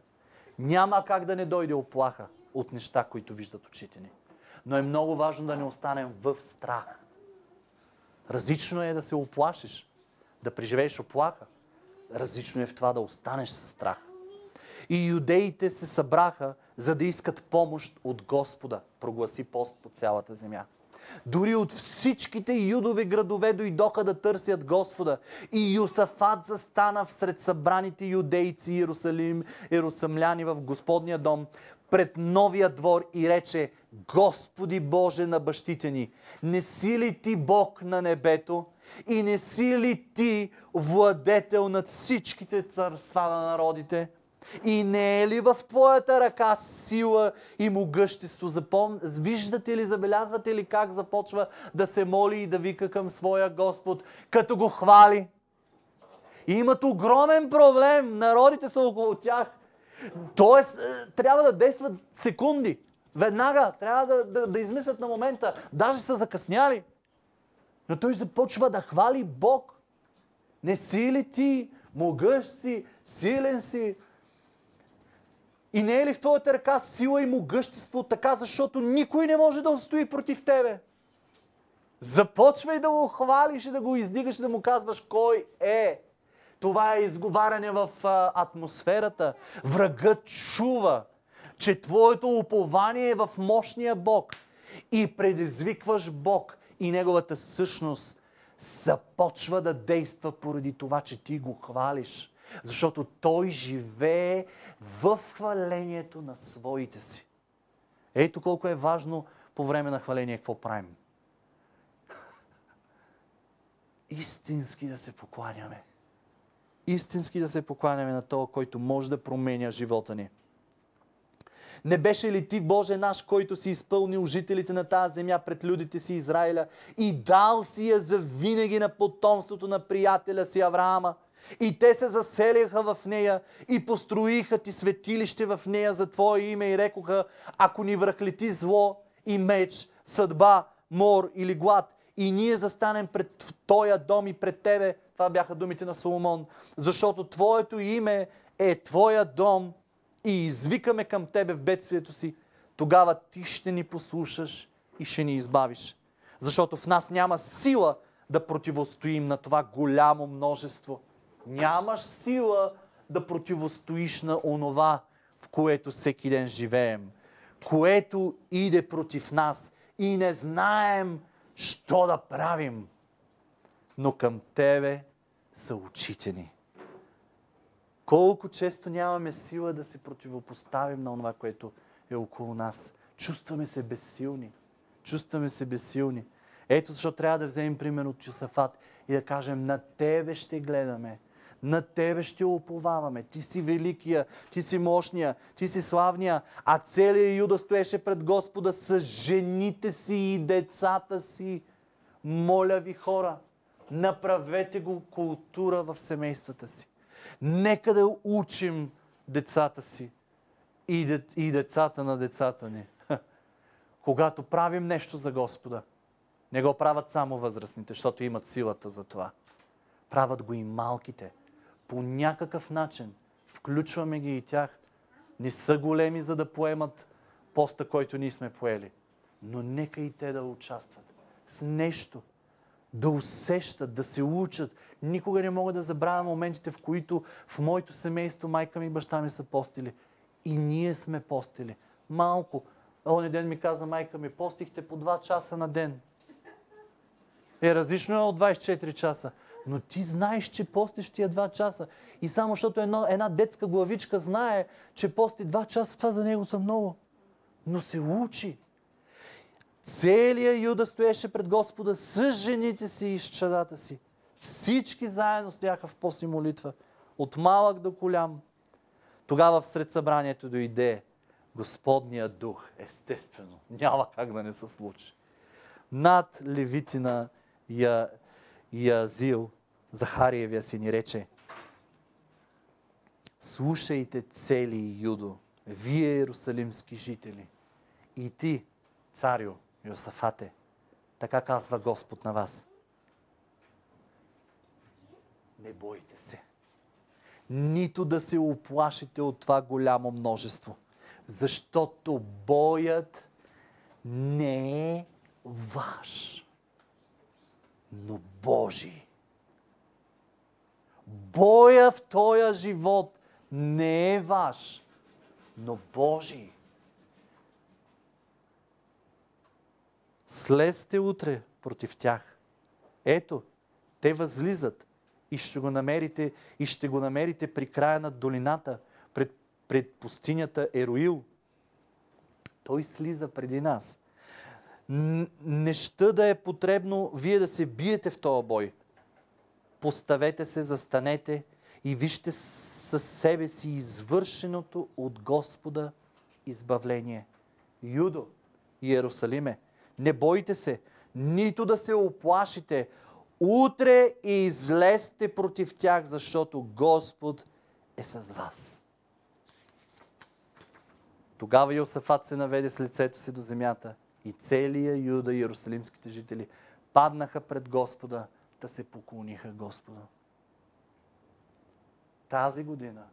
Няма как да не дойде оплаха от неща, които виждат очите ни. Но е много важно да не останем в страх. Различно е да се оплашиш, да преживееш оплаха. Различно е в това да останеш с страх. И юдеите се събраха, за да искат помощ от Господа, прогласи пост по цялата земя. Дори от всичките юдови градове дойдоха да търсят Господа. И Юсафат застана всред събраните юдейци Иерусалим, Иерусамляни в Господния дом, пред новия двор и рече, Господи Боже на бащите ни, не си ли ти Бог на небето и не си ли ти владетел над всичките царства на народите? И не е ли в твоята ръка сила и могъщество? Запом... Виждате ли, забелязвате ли как започва да се моли и да вика към своя Господ, като го хвали? И имат огромен проблем. Народите са около тях. Тоест, е, трябва да действат секунди. Веднага. Трябва да, да, да измислят на момента. Даже са закъсняли. Но той започва да хвали Бог. Не си ли ти, могъщ си, силен си, и не е ли в твоята ръка сила и могъщество така, защото никой не може да устои против тебе? Започвай да го хвалиш и да го издигаш да му казваш кой е. Това е изговаряне в а, атмосферата. Врагът чува, че твоето упование е в мощния Бог и предизвикваш Бог и Неговата същност започва да действа поради това, че ти го хвалиш. Защото той живее в хвалението на своите си. Ето колко е важно по време на хваление какво правим. Истински да се покланяме. Истински да се покланяме на това, който може да променя живота ни. Не беше ли ти, Боже наш, който си изпълнил жителите на тази земя пред людите си Израиля и дал си я за винаги на потомството на приятеля си Авраама? И те се заселиха в нея и построиха ти светилище в нея за Твое име и рекоха, ако ни връхлети зло и меч, съдба, мор или глад, и ние застанем пред Тоя дом и пред Тебе, това бяха думите на Соломон, защото Твоето име е Твоя дом и извикаме към Тебе в бедствието си, тогава Ти ще ни послушаш и ще ни избавиш. Защото в нас няма сила да противостоим на това голямо множество – Нямаш сила да противостоиш на онова, в което всеки ден живеем, което иде против нас и не знаем, що да правим. Но към Тебе са очите ни. Колко често нямаме сила да се противопоставим на това, което е около нас. Чувстваме се безсилни. Чувстваме се безсилни. Ето защо трябва да вземем пример от Йосафат и да кажем, на Тебе ще гледаме на Тебе ще уповаваме. Ти си великия, Ти си мощния, Ти си славния. А целият Юда стоеше пред Господа с жените си и децата си. Моля ви хора, направете го култура в семействата си. Нека да учим децата си и децата на децата ни. Когато правим нещо за Господа, не го правят само възрастните, защото имат силата за това. Правят го и малките – по някакъв начин включваме ги и тях. Не са големи, за да поемат поста, който ние сме поели. Но нека и те да участват с нещо, да усещат, да се учат. Никога не мога да забравя моментите, в които в моето семейство майка ми и баща ми са постили. И ние сме постили. Малко. Оня ден ми каза майка ми, постихте по 2 часа на ден. Е, различно е от 24 часа. Но ти знаеш, че постиш тия два часа. И само защото едно, една детска главичка знае, че пости два часа, това за него са много. Но се учи. Целият Юда стоеше пред Господа с жените си и с чадата си. Всички заедно стояха в пост молитва. От малък до голям. Тогава всред събранието дойде Господния дух. Естествено. Няма как да не се случи. Над Левитина я, Язил, Захариевия си ни рече, Слушайте цели Юдо, вие иерусалимски жители, и ти, царю Йосафате, така казва Господ на вас. Не бойте се. Нито да се оплашите от това голямо множество, защото боят не е ваш, но Божий. Боя в този живот не е ваш, но Божий. Слезте утре против тях. Ето, те възлизат и ще го намерите, и ще го намерите при края на долината, пред, пред пустинята Ероил. Той слиза преди нас. Не ще да е потребно вие да се биете в този бой. Поставете се, застанете и вижте със себе си извършеното от Господа избавление. Юдо, Иерусалиме, не бойте се, нито да се оплашите. Утре и излезте против тях, защото Господ е с вас. Тогава Йосафат се наведе с лицето си до земята и целия Юда и Иерусалимските жители паднаха пред Господа, да се поклониха Господа. Тази година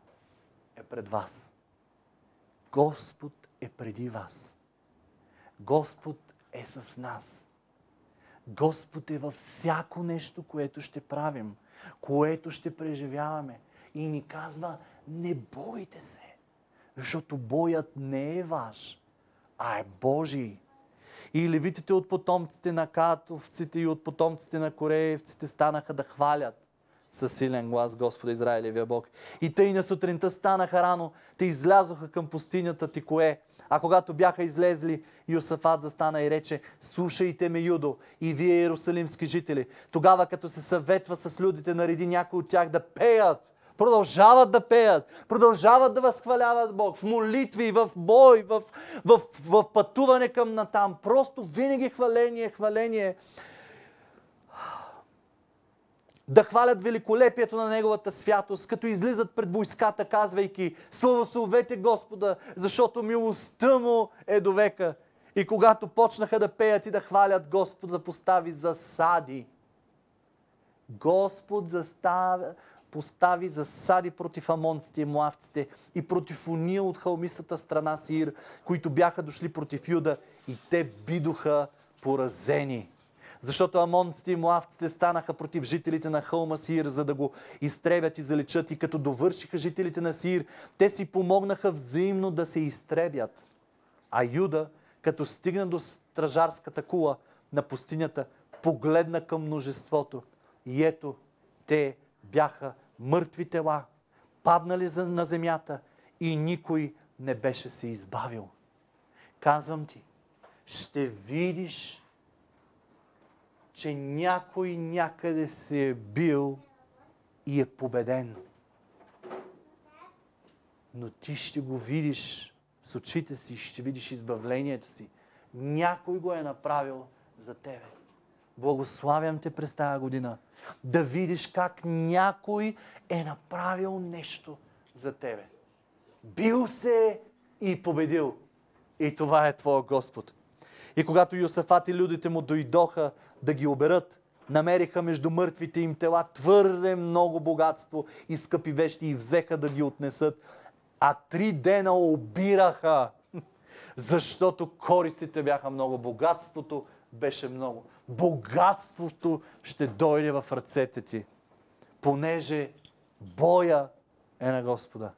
е пред вас. Господ е преди вас. Господ е с нас. Господ е във всяко нещо, което ще правим, което ще преживяваме. И ни казва, не бойте се, защото боят не е ваш, а е Божий. И левитите от потомците на Катовците и от потомците на Кореевците станаха да хвалят със силен глас Господа Израилевия Бог. И тъй на сутринта станаха рано, те излязоха към пустинята Тикое. А когато бяха излезли, Йосафат застана и рече, слушайте ме, Юдо, и вие, иерусалимски жители. Тогава, като се съветва с людите, нареди някой от тях да пеят. Продължават да пеят, продължават да възхваляват Бог в молитви, в бой, в, в, в, пътуване към натам. Просто винаги хваление, хваление да хвалят великолепието на Неговата святост, като излизат пред войската, казвайки Славословете Господа, защото милостта Му е до века. И когато почнаха да пеят и да хвалят, Господ постави засади. Господ заставя, постави засади против амонците и муавците и против уния от халмистата страна Сир, които бяха дошли против Юда и те бидоха поразени. Защото амонците и муавците станаха против жителите на хълма Сир, за да го изтребят и заличат. И като довършиха жителите на Сир, те си помогнаха взаимно да се изтребят. А Юда, като стигна до стражарската кула на пустинята, погледна към множеството. И ето, те бяха мъртви тела, паднали на земята и никой не беше се избавил. Казвам ти, ще видиш че някой някъде се е бил и е победен. Но ти ще го видиш с очите си, ще видиш избавлението си. Някой го е направил за тебе. Благославям те през тази година да видиш как някой е направил нещо за тебе. Бил се и победил. И това е Твоя Господ. И когато Йосафат и людите му дойдоха да ги оберат, намериха между мъртвите им тела твърде много богатство и скъпи вещи и взеха да ги отнесат. А три дена обираха, <laughs> защото користите бяха много, богатството беше много. Богатството ще дойде в ръцете ти, понеже боя е на Господа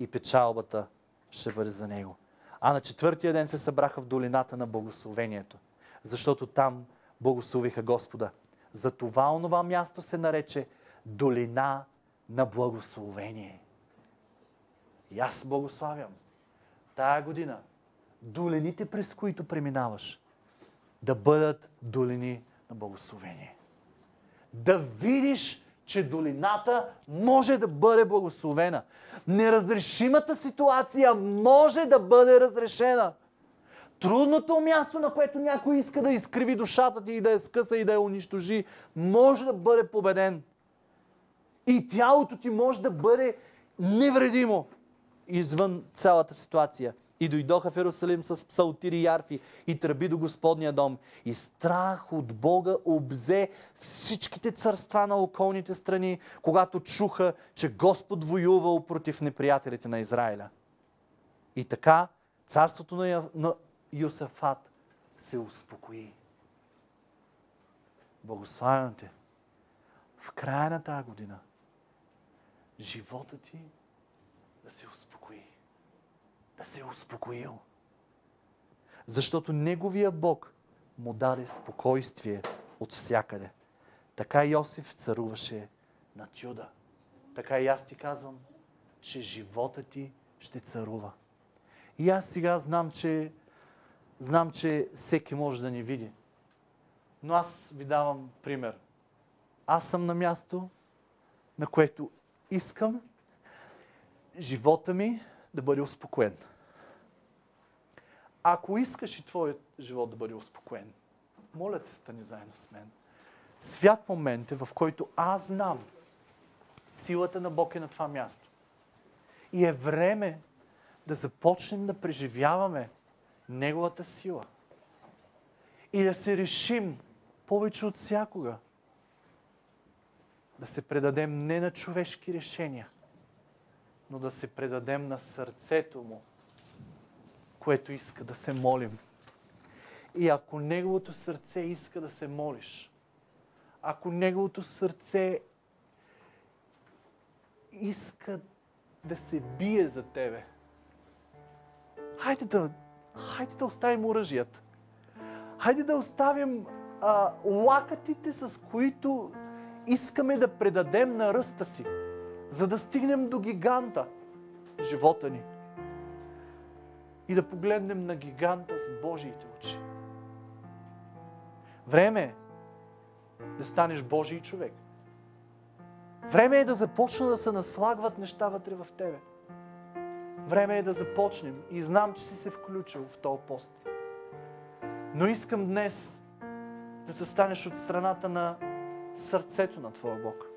и печалбата ще бъде за Него. А на четвъртия ден се събраха в долината на благословението, защото там благословиха Господа. За това онова място се нарече долина на благословение. И аз благославям тая година долините, през които преминаваш, да бъдат долини на благословение. Да видиш че долината може да бъде благословена. Неразрешимата ситуация може да бъде разрешена. Трудното място, на което някой иска да изкриви душата ти и да я скъса и да я унищожи, може да бъде победен. И тялото ти може да бъде невредимо извън цялата ситуация. И дойдоха в Иерусалим с псалтири и арфи и тръби до Господния дом. И страх от Бога обзе всичките царства на околните страни, когато чуха, че Господ воювал против неприятелите на Израиля. И така царството на, на Йосафат се успокои. Благославям те. В края на тази година живота ти да се успокои. Да се е успокоил. Защото Неговия Бог му даде спокойствие от всякъде. Така Йосиф царуваше над Юда. Така и аз ти казвам, че живота ти ще царува. И аз сега знам, че знам, че всеки може да ни види. Но аз ви давам пример. Аз съм на място, на което искам живота ми да бъде успокоен. Ако искаш и твоят живот да бъде успокоен, моля те, стани заедно с мен. Свят момент е, в който аз знам силата на Бог е на това място. И е време да започнем да преживяваме Неговата сила. И да се решим повече от всякога да се предадем не на човешки решения, но да се предадем на сърцето му, което иска да се молим. И ако неговото сърце иска да се молиш, ако неговото сърце иска да се бие за тебе, хайде да, хайде да оставим оръжията. Хайде да оставим а, лакатите, с които искаме да предадем на ръста си, за да стигнем до гиганта живота ни. И да погледнем на гиганта с Божиите очи. Време е да станеш Божий човек. Време е да започна да се наслагват неща вътре в тебе. Време е да започнем. И знам, че си се включил в този пост. Но искам днес да се станеш от страната на сърцето на Твоя Бог.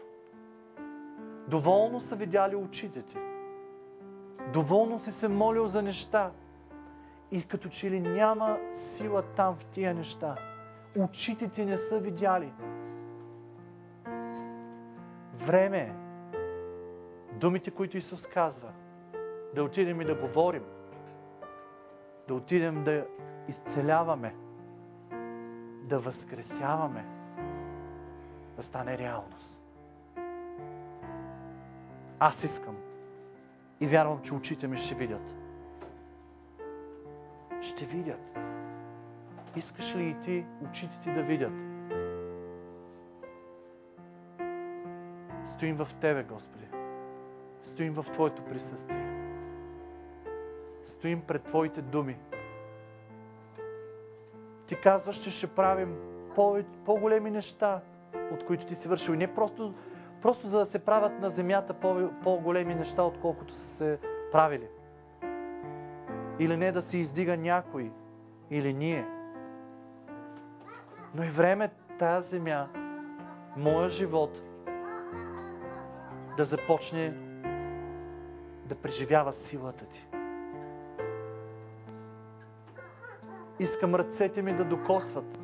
Доволно са видяли очите ти. Доволно си се молил за неща. И като че ли няма сила там в тия неща. Очите ти не са видяли. Време е думите, които Исус казва, да отидем и да говорим, да отидем да изцеляваме, да възкресяваме, да стане реалност. Аз искам и вярвам, че очите ми ще видят. Ще видят. Искаш ли и ти очите ти да видят? Стоим в Тебе, Господи. Стоим в Твоето присъствие. Стоим пред Твоите думи. Ти казваш, че ще правим по-големи неща, от които ти си вършил. И не просто, просто за да се правят на земята по- по-големи неща, отколкото са се правили. Или не да се издига някой, или ние. Но е време тази земя, моя живот, да започне да преживява силата ти. Искам ръцете ми да докосват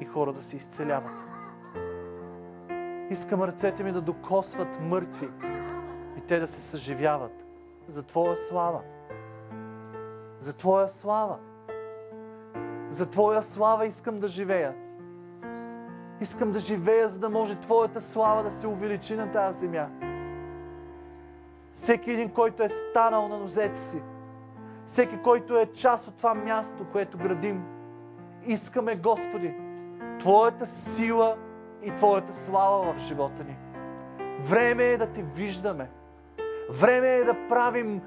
и хора да се изцеляват. Искам ръцете ми да докосват мъртви и те да се съживяват за Твоя слава. За Твоя слава. За Твоя слава искам да живея. Искам да живея, за да може Твоята слава да се увеличи на тази земя. Всеки един, който е станал на нозете си, всеки, който е част от това място, което градим, искаме, Господи, Твоята сила и Твоята слава в живота ни. Време е да Те виждаме. Време е да правим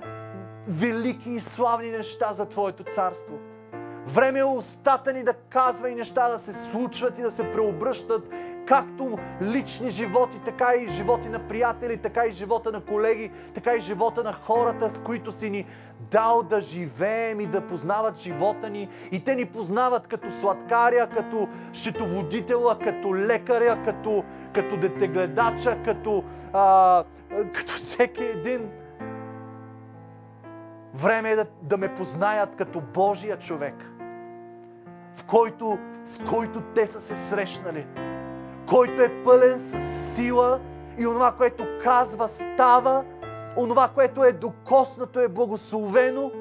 велики и славни неща за Твоето царство. Време е устата ни да казва и неща да се случват и да се преобръщат както лични животи, така и животи на приятели, така и живота на колеги, така и живота на хората, с които си ни дал да живеем и да познават живота ни. И те ни познават като сладкаря, като счетоводителя, като лекаря, като, като детегледача, като, а, като всеки един. Време е да, да ме познаят като Божия човек, в който, с който те са се срещнали, който е пълен с сила и онова, което казва, става, онова, което е докоснато е благословено,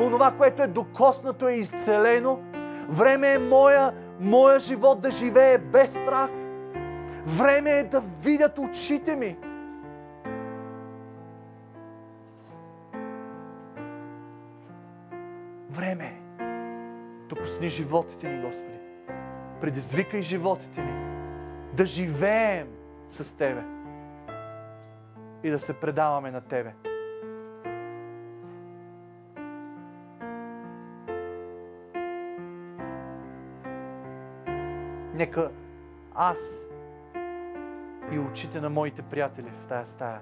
онова, което е докоснато е изцелено. Време е моя, моя живот да живее без страх. Време е да видят очите ми. Време е. Докосни животите ни, Господи. Предизвикай животите ни да живеем с Тебе и да се предаваме на Тебе. Нека аз и очите на моите приятели в тая стая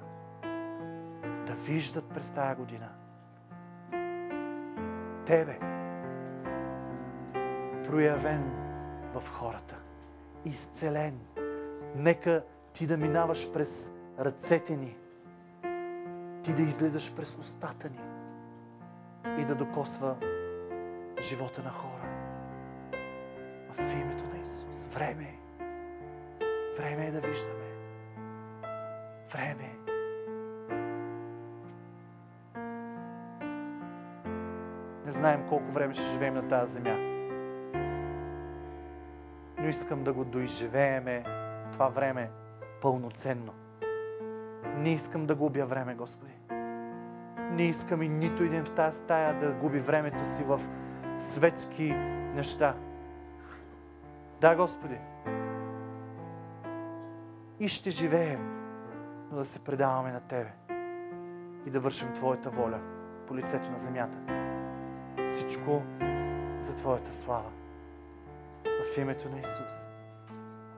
да виждат през тая година Тебе, проявен в хората, изцелен. Нека Ти да минаваш през ръцете ни, Ти да излизаш през устата ни и да докосва живота на хора. В името на Исус. Време е. Време е да виждаме. Време е. Не знаем колко време ще живеем на тази земя. Но искам да го доизживееме това време пълноценно. Не искам да губя време, Господи. Не искам и нито един в тази стая да губи времето си в светски неща. Да, Господи. И ще живеем, но да се предаваме на Тебе и да вършим Твоята воля по лицето на земята. Всичко за Твоята слава. В името на Исус.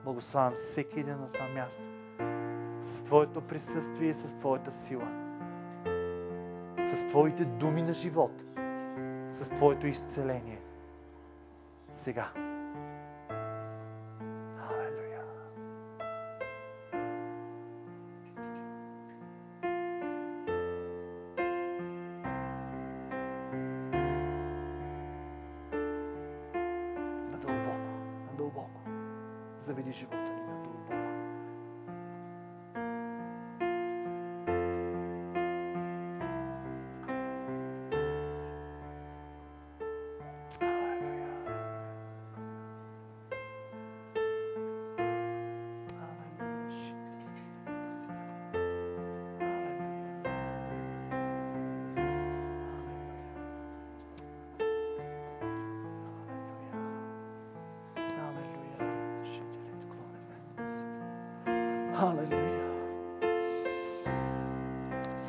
Благославям всеки един на това място. С Твоето присъствие и с Твоята сила. С Твоите думи на живот. С Твоето изцеление. Сега.